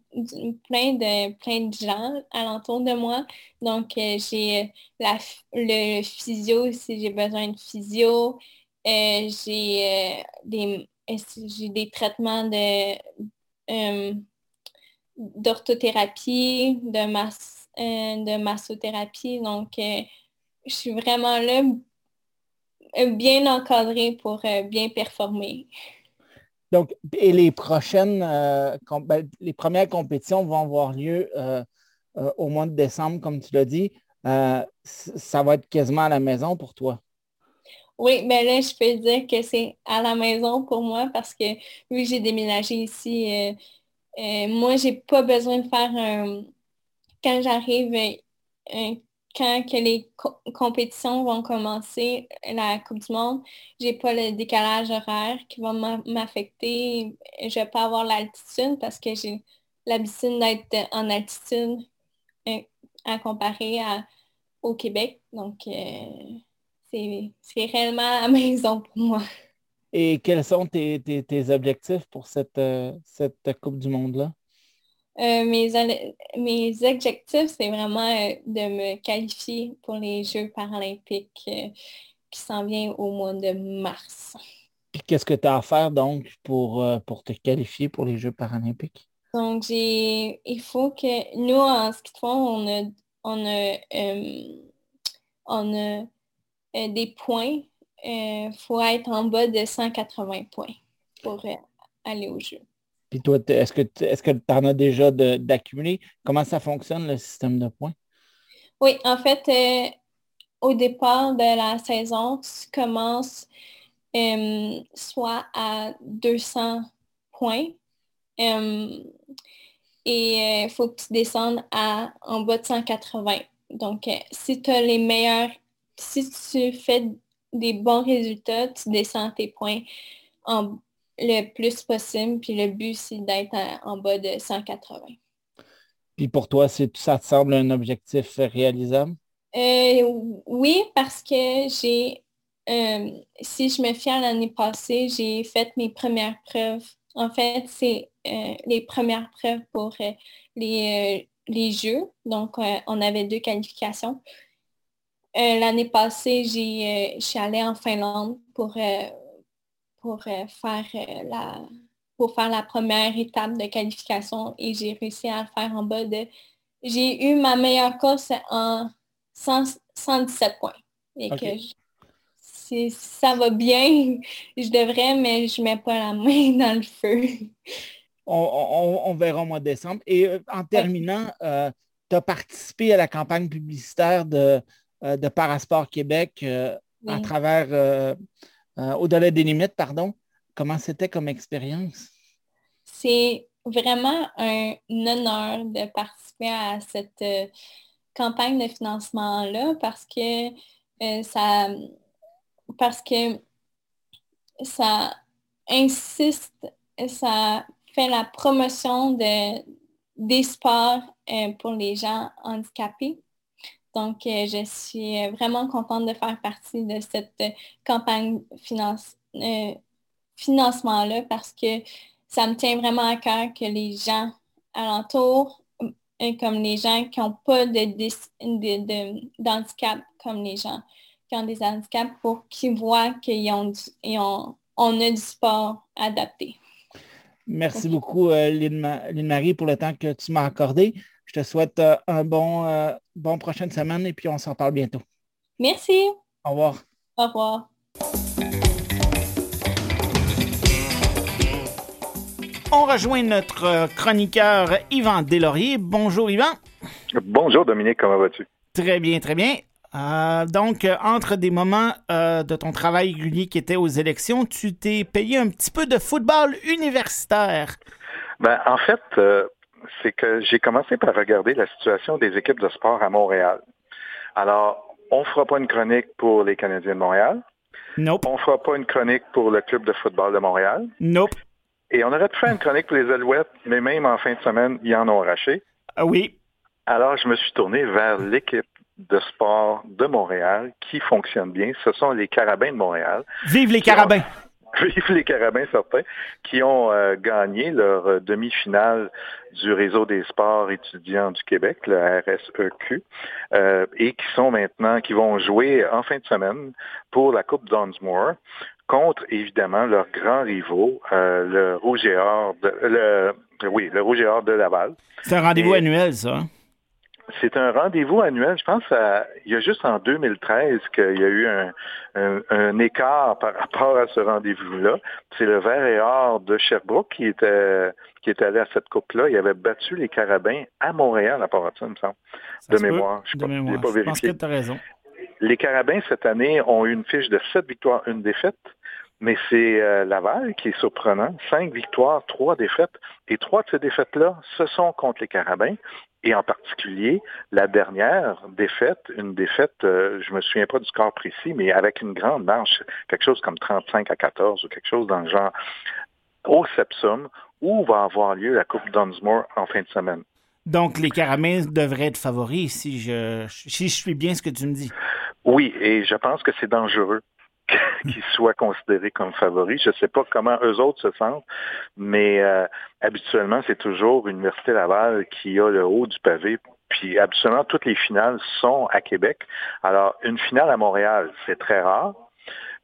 plein de, plein de gens alentour de moi. Donc, j'ai la, le physio si j'ai besoin de physio. j'ai des, j'ai des traitements de d'orthothérapie, de, masse, de massothérapie. Donc, je suis vraiment là euh, bien encadré pour euh, bien performer. Donc, et les prochaines, euh, ben, les premières compétitions vont avoir lieu au mois de décembre, comme tu l'as dit. ça va être quasiment à la maison pour toi. Oui, mais là, je peux dire que c'est à la maison pour moi parce que oui, j'ai déménagé ici, moi, j'ai pas besoin de faire un... Quand j'arrive, un quand que les compétitions vont commencer, la Coupe du Monde, j'ai pas le décalage horaire qui va m'affecter. Je vais pas avoir l'altitude parce que j'ai l'habitude d'être en altitude euh, à comparer au Québec. Donc, euh, c'est réellement à la *laughs* maison pour moi. Et quels sont tes, objectifs pour cette, euh, cette Coupe du Monde-là? Euh, mes, mes objectifs, c'est vraiment euh, de me qualifier pour les Jeux paralympiques euh, qui s'en viennent au mois de mars. Qu'est-ce que tu as à faire donc pour, pour te qualifier pour les Jeux paralympiques? Donc, j'ai il faut que nous, en ski de fond, on a, on a, on a des points. Il faut être en bas de 180 points pour aller aux Jeux. Puis toi, est-ce que est-ce que tu en as déjà d'accumuler? Comment ça fonctionne le système de points? Oui, en fait, euh, au départ de la saison, tu commences euh, soit à 200 points euh, et il faut que tu descendes à en bas de 180. Donc, si tu as les meilleurs, si tu fais des bons résultats, tu descends tes points en, le plus possible. Puis le but, c'est d'être en bas de 180. Puis pour toi, ça te semble un objectif réalisable? Euh, oui, parce que j'ai, euh, si je me fie à l'année passée, j'ai fait mes premières preuves. En fait, c'est euh, les premières preuves pour les, les Jeux. Donc, on avait deux qualifications. l'année passée, j'ai, je suis allée en Finlande pour pour euh, faire euh, la pour faire la première étape de qualification et j'ai réussi à le faire en bas de j'ai eu ma meilleure course en 117 points. Et que si ça va bien, *laughs* je devrais, mais je ne mets pas la main *laughs* dans le feu. On, verra au mois de décembre. Et euh, en terminant, tu as participé à la campagne publicitaire de, de Parasport Québec à travers euh, au-delà des limites, pardon. Comment c'était comme expérience? C'est vraiment un honneur de participer à cette euh, campagne de financement-là parce que euh, ça parce que ça insiste, ça fait la promotion de, des sports pour les gens handicapés. Donc, euh, je suis vraiment contente de faire partie de cette campagne finance, euh, financement-là parce que ça me tient vraiment à cœur que les gens alentours, euh, comme les gens qui n'ont pas de, d'handicap, comme les gens qui ont des handicaps, pour qu'ils voient qu'on ont, on a du sport adapté. Merci beaucoup, Lynn-Marie, pour le temps que tu m'as accordé. Je te souhaite euh, un bon, euh, bon prochaine semaine et puis on s'en parle bientôt. Merci. Au revoir. Au revoir. On rejoint notre chroniqueur Yvan Deslauriers. Bonjour Yvan. Bonjour Dominique, comment vas-tu? Très bien, très bien. Euh, donc, entre des moments de ton travail régulier qui était aux élections, tu t'es payé un petit peu de football universitaire. Ben, en fait, c'est que j'ai commencé par regarder la situation des équipes de sport à Montréal. Alors, on ne fera pas une chronique pour les Canadiens de Montréal. Nope. On ne fera pas une chronique pour le club de football de Montréal. Nope. Et on aurait pu faire une chronique pour les Alouettes, mais même en fin de semaine, ils en ont arraché. Ah oui. Alors, je me suis tourné vers l'équipe de sport de Montréal qui fonctionne bien. Ce sont les Carabins de Montréal. Vive les Carabins! Vive les Carabins, certains, qui ont euh, gagné leur euh, demi-finale du réseau des sports étudiants du Québec, le RSEQ, euh, et qui sont maintenant, qui vont jouer en fin de semaine pour la Coupe Dunsmore contre, évidemment, leurs grands rivaux, le Rouge et Or de, le, oui, le Rouge et Or de Laval. C'est un rendez-vous annuel, ça. C'est un rendez-vous annuel. Je pense à, il y a juste en 2013 qu'il y a eu un, écart par rapport à ce rendez-vous-là. C'est le vert et or de Sherbrooke qui était qui est allé à cette coupe-là. Il avait battu les Carabins à Montréal à part ça, il me semble. de mémoire. Je ne pas, pas vérifié. pense que tu as raison. Les Carabins, cette année, ont eu une fiche de sept victoires, une défaite. Mais c'est euh, Laval qui est surprenant. Cinq victoires, trois défaites. Et trois de ces défaites-là, ce sont contre les Carabins. Et en particulier, la dernière défaite, une défaite, euh, je me souviens pas du score précis, mais avec une grande marche, quelque chose comme 35 à 14 ou quelque chose dans le genre, au Sepsum, où va avoir lieu la Coupe Dunsmore en fin de semaine? Donc, les Carabins devraient être favoris si je, si je suis bien ce que tu me dis. Oui, et je pense que c'est dangereux qu'ils soient considérés comme favoris. Je ne sais pas comment eux autres se sentent, mais euh, habituellement, c'est toujours l'Université Laval qui a le haut du pavé. Puis habituellement, toutes les finales sont à Québec. Alors, une finale à Montréal, c'est très rare.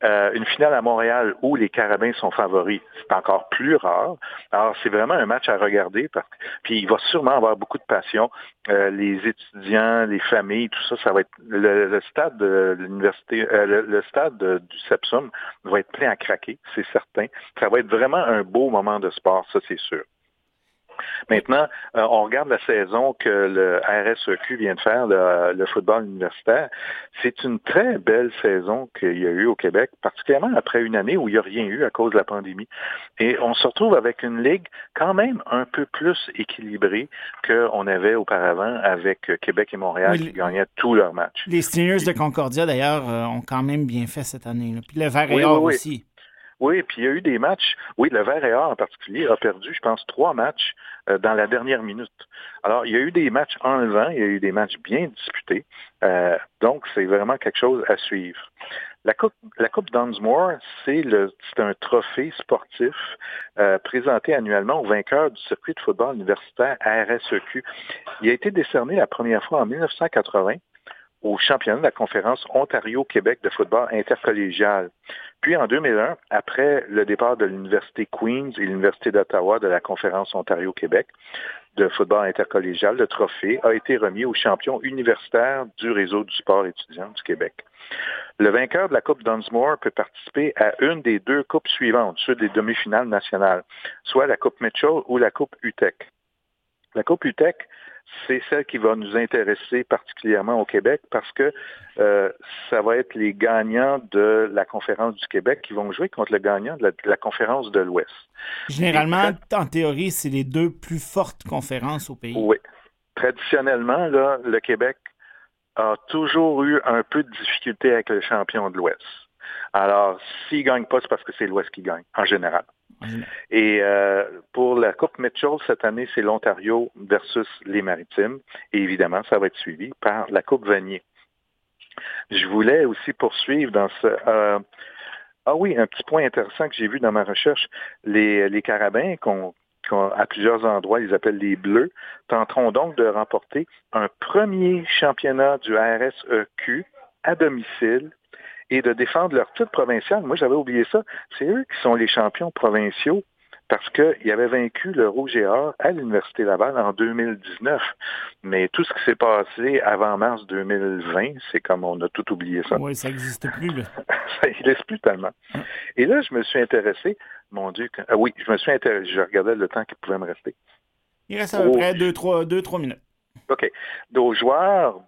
Euh, une finale à Montréal où les Carabins sont favoris, c'est encore plus rare. Alors, c'est vraiment un match à regarder. Parce... Puis, il va sûrement avoir beaucoup de passion. Euh, les étudiants, les familles, tout ça, ça va être le, stade de l'université, euh, le, stade du Sepsum va être plein à craquer, c'est certain. Ça va être vraiment un beau moment de sport, ça c'est sûr. Maintenant, euh, on regarde la saison que le RSEQ vient de faire, le, football universitaire. C'est une très belle saison qu'il y a eu au Québec, particulièrement après une année où il n'y a rien eu à cause de la pandémie. Et on se retrouve avec une ligue quand même un peu plus équilibrée qu'on avait auparavant avec Québec et Montréal qui gagnaient tous leurs matchs. Les Stingers de Concordia, d'ailleurs, euh, ont quand même bien fait cette année. Puis le Vert et aussi. Oui, puis il y a eu des matchs. Oui, le Vert et Or en particulier a perdu, je pense, trois matchs euh, dans la dernière minute. Alors, il y a eu des matchs enlevants, il y a eu des matchs bien disputés. Euh, donc, c'est vraiment quelque chose à suivre. La Coupe, la coupe Dunsmore, c'est un trophée sportif euh, présenté annuellement aux vainqueurs du circuit de football universitaire RSEQ. Il a été décerné la première fois en 1980 au championnat de la conférence Ontario-Québec de football intercollégial. Puis en 2001, après le départ de l'Université Queen's et l'Université d'Ottawa de la conférence Ontario-Québec de football intercollégial, le trophée a été remis aux champions universitaires du réseau du sport étudiant du Québec. Le vainqueur de la Coupe Dunsmore peut participer à une des deux coupes suivantes, ceux des demi-finales nationales, soit la Coupe Mitchell ou la Coupe UTEC. La Coupe UTEC, c'est celle qui va nous intéresser particulièrement au Québec parce que euh, ça va être les gagnants de la conférence du Québec qui vont jouer contre le gagnant de la, conférence de l'Ouest. Généralement, en théorie, c'est les deux plus fortes conférences au pays. Oui. Traditionnellement, là, le Québec a toujours eu un peu de difficulté avec le champion de l'Ouest. Alors, s'il ne gagne pas, c'est parce que c'est l'Ouest qui gagne, en général. Et euh, pour la Coupe Mitchell, cette année, c'est l'Ontario versus les Maritimes. Et évidemment, ça va être suivi par la Coupe Vanier. Je voulais aussi poursuivre dans ce... Euh, ah oui, un petit point intéressant que j'ai vu dans ma recherche, les, carabins qu'on à plusieurs endroits, ils appellent les Bleus, tenteront donc de remporter un premier championnat du RSEQ à domicile et de défendre leur titre provincial. Moi, j'avais oublié ça. C'est eux qui sont les champions provinciaux parce qu'ils avaient vaincu le Rouge et Or à l'Université Laval en 2019. Mais tout ce qui s'est passé avant mars 2020, c'est comme on a tout oublié ça. Oui, ça n'existe plus. *laughs* ça n'existe plus tellement. Et là, je me suis intéressé, mon Dieu, ah oui, je me suis intéressé, je regardais le temps qui pouvait me rester. Il reste à peu près 2-3 minutes. OK. Nos joueurs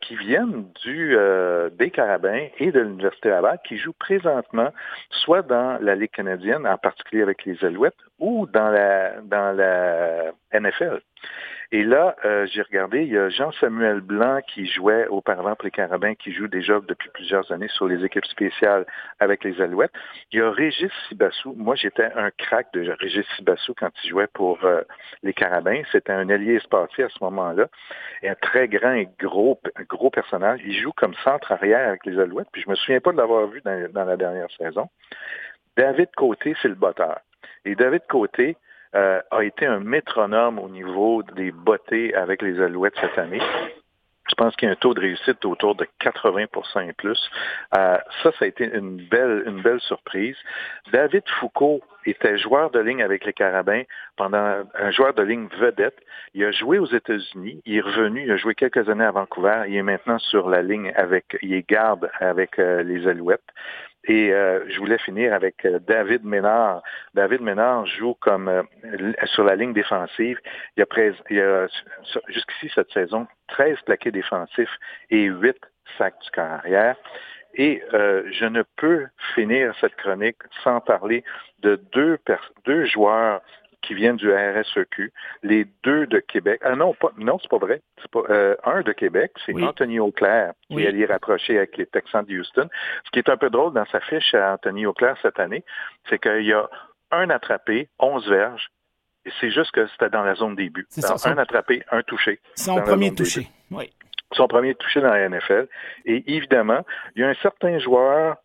qui viennent du, euh, des Carabins et de l'Université Laval qui jouent présentement soit dans la Ligue canadienne, en particulier avec les Alouettes, ou dans la, dans la NFL. Et là, euh, j'ai regardé, il y a Jean-Samuel Blanc qui jouait auparavant pour les Carabins, qui joue déjà depuis plusieurs années sur les équipes spéciales avec les Alouettes. Il y a Régis Sibassou. Moi, j'étais un crack de Régis Sibassou quand il jouait pour euh, les Carabins. C'était un allié espacier à ce moment-là. Et un très grand et gros, gros personnage. Il joue comme centre arrière avec les Alouettes. Puis je me souviens pas de l'avoir vu dans, dans la dernière saison. David Côté, c'est le botteur. Et David Côté, euh, a été un métronome au niveau des bottées avec les Alouettes cette année. Je pense qu'il y a un taux de réussite autour de 80 et plus. Euh, ça, ça a été une belle, une belle surprise. David Foucault était joueur de ligne avec les Carabins pendant un joueur de ligne vedette. Il a joué aux États-Unis. Il est revenu. Il a joué quelques années à Vancouver. Il est maintenant sur la ligne avec, il est garde avec euh, les Alouettes. Et euh, je voulais finir avec euh, David Ménard. David Ménard joue comme euh, sur la ligne défensive. Il a, a jusqu'ici cette saison 13 plaqués défensifs et 8 sacs du carrière. Et je ne peux finir cette chronique sans parler de deux, deux joueurs qui viennent du RSEQ, les deux de Québec. Ah non, pas, non, c'est pas vrai. Pas, euh, un de Québec, c'est Anthony Auclair, qui est allé rapprocher avec les Texans de Houston. Ce qui est un peu drôle dans sa fiche à Anthony Auclair cette année, c'est qu'il y a un attrapé, 11 verges, et c'est juste que c'était dans la zone début. Ça, un attrapé, un touché. Son premier touché, oui. Son premier touché dans la NFL. Et évidemment, il y a un certain joueur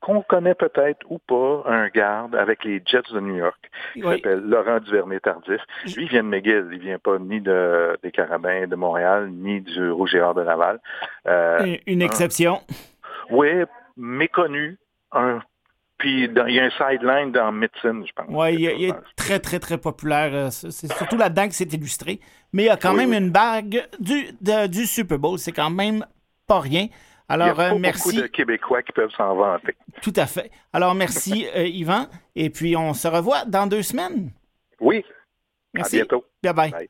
qu'on connaît peut-être ou pas un garde avec les Jets de New York, qui s'appelle Laurent Duvernay-Tardif. Lui, il vient de McGill, il vient pas ni de, des Carabins de Montréal, ni du Rouge et Or de Laval. Euh, une exception. oui, méconnu, un puis il y a un sideline dans Mitson, je pense. Oui, il, est très, très, très populaire. Euh, c'est surtout là-dedans que c'est illustré. Mais il y a quand même une bague du, du Super Bowl. C'est quand même pas rien. Alors, Il y a euh, merci. beaucoup de Québécois qui peuvent s'en vanter. Tout à fait. Alors, merci, *laughs* euh, Yvan. Et puis, on se revoit dans deux semaines. Oui. Merci. À bientôt. Bye bye. bye.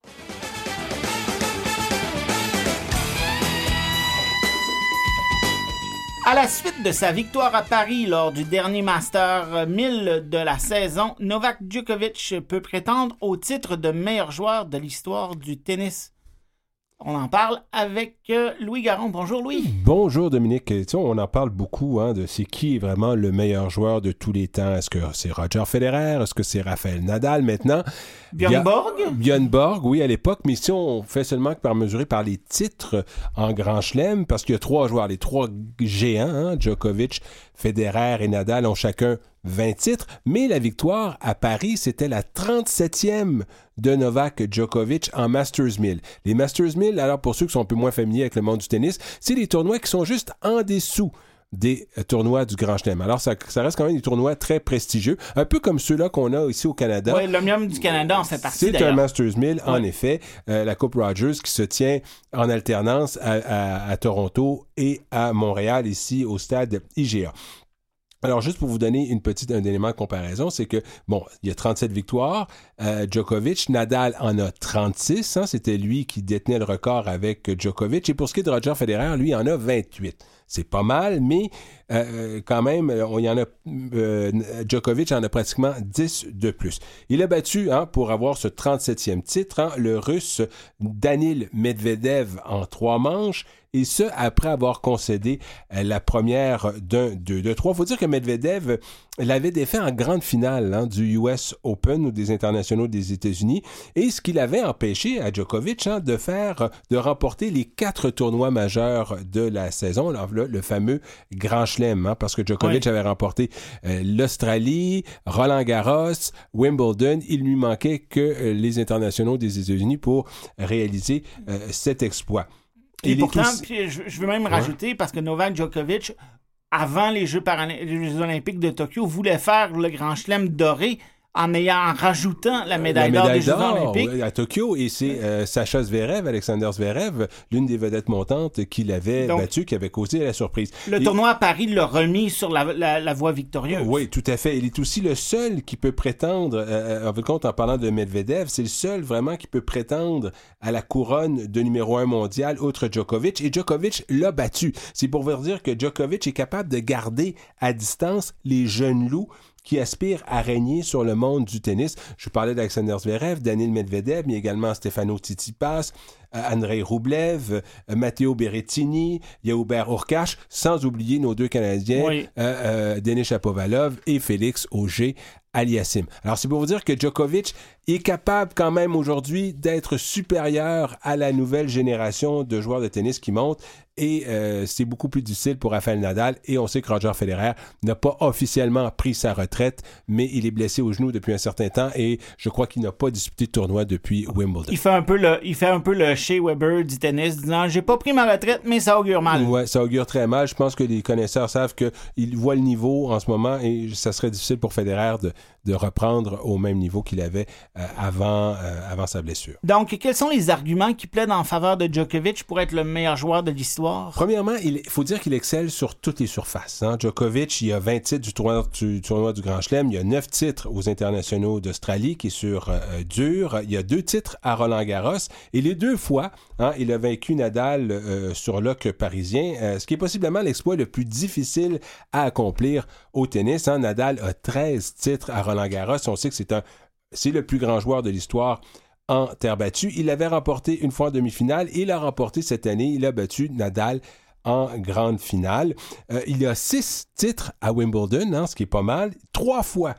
À la suite de sa victoire à Paris lors du dernier Master 1000 de la saison, Novak Djokovic peut prétendre au titre de meilleur joueur de l'histoire du tennis. On en parle avec Louis Garon. Bonjour Louis. Bonjour Dominique. Tu sais, on en parle beaucoup hein, de c'est qui est vraiment le meilleur joueur de tous les temps. Est-ce que c'est Roger Federer? Est-ce que c'est Raphaël Nadal? Maintenant? Björn Borg? Björn Borg, oui, à l'époque. Mais si on fait seulement que par mesurer par les titres en Grand Chelem, parce qu'il y a trois joueurs, les trois géants, hein, Djokovic, Federer et Nadal ont chacun 20 titres, mais la victoire à Paris, c'était la 37e de Novak Djokovic en Masters 1000. Les Masters 1000, alors pour ceux qui sont un peu moins familiers avec le monde du tennis, c'est des tournois qui sont juste en dessous des tournois du Grand Chelem. Alors, ça, reste quand même des tournois très prestigieux, un peu comme ceux-là qu'on a ici au Canada. Oui, l'Omnium du Canada en fait partie. C'est un Masters 1000, en effet. Euh, la Coupe Rogers qui se tient en alternance à, Toronto et à Montréal, ici au stade IGA. Alors, juste pour vous donner une petite, un élément de comparaison, c'est que, bon, il y a 37 victoires. Euh, Djokovic, Nadal en a 36. Hein, C'était lui qui détenait le record avec Djokovic. Et pour ce qui est de Roger Federer, lui en a 28 c'est pas mal, mais euh, quand même, on y en a, euh, Djokovic en a pratiquement 10 de plus. Il a battu, hein, pour avoir ce 37e titre, hein, le Russe Danil Medvedev en trois manches et ce, après avoir concédé euh, la première d'un, deux, de trois. Il faut dire que Medvedev l'avait défait en grande finale hein, du US Open ou des internationaux des États-Unis, et ce qui l'avait empêché à Djokovic hein, de faire, de remporter les quatre tournois majeurs de la saison, le, fameux Grand Chelem, hein, parce que Djokovic avait remporté euh, l'Australie, Roland Garros, Wimbledon. Il lui manquait que euh, les internationaux des États-Unis pour réaliser cet exploit. Et pourtant, je, veux même rajouter, parce que Novak Djokovic, avant les Jeux, les Olympiques de Tokyo, voulait faire le Grand Chelem doré en ayant rajoutant la médaille, d'or des Jeux olympiques. à Tokyo, et c'est euh, Sacha Zverev, Alexander Zverev, l'une des vedettes montantes qui l'avait battu, qui avait causé la surprise. Le tournoi à Paris l'a remis sur la, voie victorieuse. Oui, tout à fait. Il est aussi le seul qui peut prétendre, euh, euh, en compte, en parlant de Medvedev, c'est le seul vraiment qui peut prétendre à la couronne de numéro un mondial, outre Djokovic, et Djokovic l'a battu. C'est pour vous dire que Djokovic est capable de garder à distance les jeunes loups qui aspirent à régner sur le monde du tennis. Je parlais d'Alexander Zverev, Daniel Medvedev, mais également Stefano Tsitsipas, euh, Andrei Roublev, euh, Matteo Berrettini, Yaoubert Urkash, sans oublier nos deux Canadiens, euh, Denis Chapovalov et Félix Auger Aliassim. Alors, c'est pour vous dire que Djokovic est capable quand même aujourd'hui d'être supérieur à la nouvelle génération de joueurs de tennis qui montent et euh, c'est beaucoup plus difficile pour Rafael Nadal et on sait que Roger Federer n'a pas officiellement pris sa retraite mais il est blessé au genou depuis un certain temps et je crois qu'il n'a pas disputé de tournoi depuis Wimbledon. Il fait un peu le, il fait un peu le Shea Weber du tennis disant j'ai pas pris ma retraite mais ça augure mal. Ouais, ça augure très mal. Je pense que les connaisseurs savent qu'il voit le niveau en ce moment et ça serait difficile pour Federer de, de reprendre au même niveau qu'il avait euh, avant, euh, avant sa blessure. Donc, quels sont les arguments qui plaident en faveur de Djokovic pour être le meilleur joueur de l'histoire? Premièrement, il faut dire qu'il excelle sur toutes les surfaces. Hein. Djokovic, il y a 20 titres du tournoi du, tournoi du Grand Chelem, il y a 9 titres aux internationaux d'Australie qui est sur euh, dur, il y a deux titres à Roland Garros et les deux fois, hein, il a vaincu Nadal sur l'oc parisien, ce qui est possiblement l'exploit le plus difficile à accomplir au tennis. Hein. Nadal a 13 titres à Roland On sait que c'est un c'est le plus grand joueur de l'histoire en terre battue. Il avait remporté une fois en demi-finale et il a remporté cette année. Il a battu Nadal en grande finale. Euh, il a six titres à Wimbledon, hein, ce qui est pas mal. Trois fois.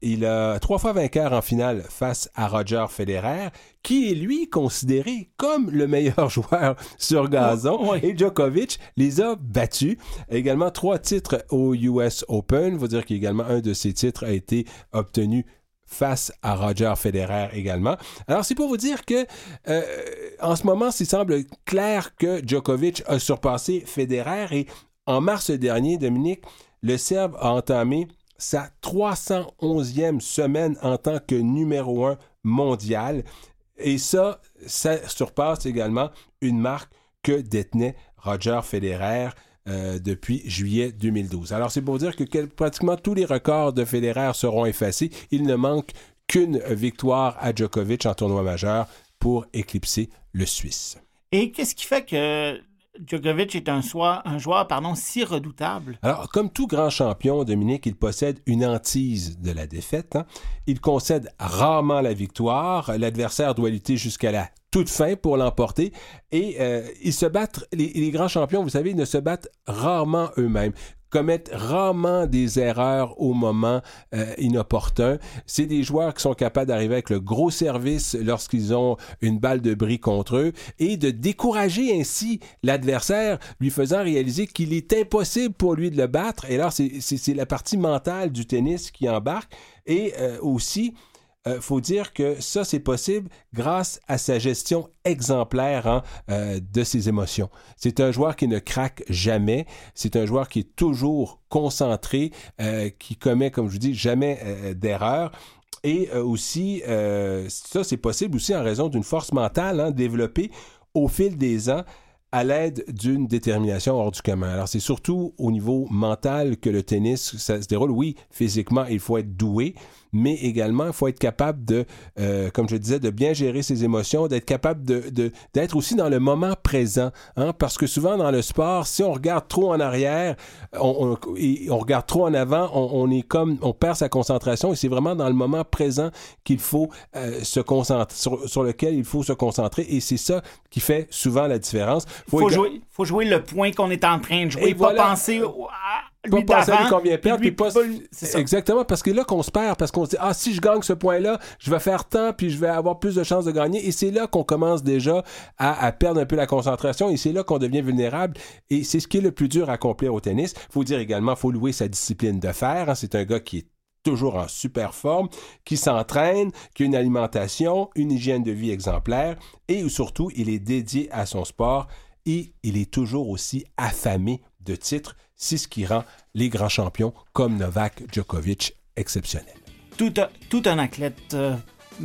Il a trois fois vainqueur en finale face à Roger Federer, qui est lui considéré comme le meilleur *laughs* joueur sur gazon. Et Djokovic les a battus. Également trois titres au US Open. Il faut dire qu'également un de ces titres a été obtenu face à Roger Federer également. Alors, c'est pour vous dire que euh, en ce moment, il semble clair que Djokovic a surpassé Federer et en mars dernier, Dominique, le Serbe a entamé sa 311e semaine en tant que numéro un mondial. Et ça, ça surpasse également une marque que détenait Roger Federer euh, depuis juillet 2012. Alors, c'est pour dire que pratiquement tous les records de Federer seront effacés. Il ne manque qu'une victoire à Djokovic en tournoi majeur pour éclipser le Suisse. Et qu'est-ce qui fait que Djokovic est un, un joueur si redoutable? Alors, comme tout grand champion, Dominique, il possède une hantise de la défaite. Hein. Il concède rarement la victoire. L'adversaire doit lutter jusqu'à la toute fin pour l'emporter. Et euh, ils se battent, les, grands champions, vous savez, ils ne se battent rarement eux-mêmes commettent rarement des erreurs au moment euh, inopportun. C'est des joueurs qui sont capables d'arriver avec le gros service lorsqu'ils ont une balle de bris contre eux et de décourager ainsi l'adversaire, lui faisant réaliser qu'il est impossible pour lui de le battre. Et alors, c'est la partie mentale du tennis qui embarque. Et euh, aussi, euh, faut dire que ça, c'est possible grâce à sa gestion exemplaire hein, euh, de ses émotions. C'est un joueur qui ne craque jamais. C'est un joueur qui est toujours concentré, euh, qui commet, comme je vous dis, jamais d'erreur. Et aussi, ça, c'est possible aussi en raison d'une force mentale hein, développée au fil des ans à l'aide d'une détermination hors du commun. Alors, c'est surtout au niveau mental que le tennis se déroule. Oui, physiquement, il faut être doué, mais également, il faut être capable de, euh, comme je disais, de bien gérer ses émotions, d'être capable de, d'être aussi dans le moment présent. Hein, parce que souvent, dans le sport, si on regarde trop en arrière, on, on, regarde trop en avant, on, est comme, on perd sa concentration et c'est vraiment dans le moment présent qu'il faut euh, se concentrer, sur, lequel il faut se concentrer et c'est ça qui fait souvent la différence. Faut, faut jouer, faut jouer le point qu'on est en train de jouer, et pas penser pas penser à qu'on vient perdre, puis pas... Exactement, parce que là qu'on se perd, parce qu'on se dit, ah, si je gagne ce point-là, je vais faire tant, puis je vais avoir plus de chances de gagner. Et c'est là qu'on commence déjà à, perdre un peu la concentration, et c'est là qu'on devient vulnérable. Et c'est ce qui est le plus dur à accomplir au tennis. faut dire également, faut louer sa discipline de fer. Hein. C'est un gars qui est toujours en super forme, qui s'entraîne, qui a une alimentation, une hygiène de vie exemplaire, et surtout, il est dédié à son sport, et il est toujours aussi affamé de titres c'est ce qui rend les grands champions comme Novak Djokovic exceptionnels. Tout, tout un athlète. Euh,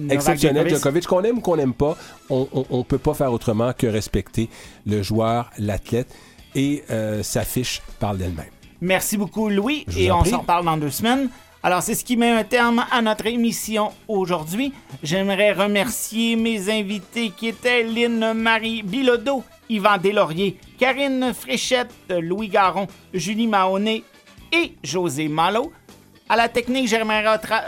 exceptionnel Djokovic, qu'on aime ou qu'on n'aime pas, on ne peut pas faire autrement que respecter le joueur, l'athlète, et euh, sa fiche parle d'elle-même. Merci beaucoup, Louis, et on s'en parle dans deux semaines. Alors, c'est ce qui met un terme à notre émission aujourd'hui. J'aimerais remercier mes invités qui étaient Lynn Marie Bilodeau, Yvan Deslauriers, Karine Fréchette, Louis Garon, Julie Mahoney et José Malo. À la technique, j'aimerais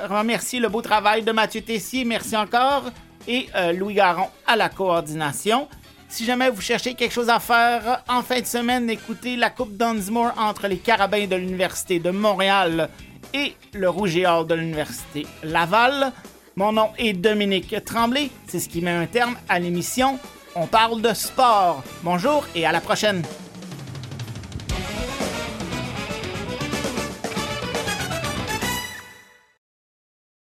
remercier le beau travail de Mathieu Tessier, merci encore, et euh, Louis Garon à la coordination. Si jamais vous cherchez quelque chose à faire en fin de semaine, écoutez la Coupe Dunsmore entre les Carabins de l'Université de Montréal et le Rouge et Or de l'Université Laval. Mon nom est Dominique Tremblay. C'est ce qui met un terme à l'émission On parle de sport. Bonjour et à la prochaine.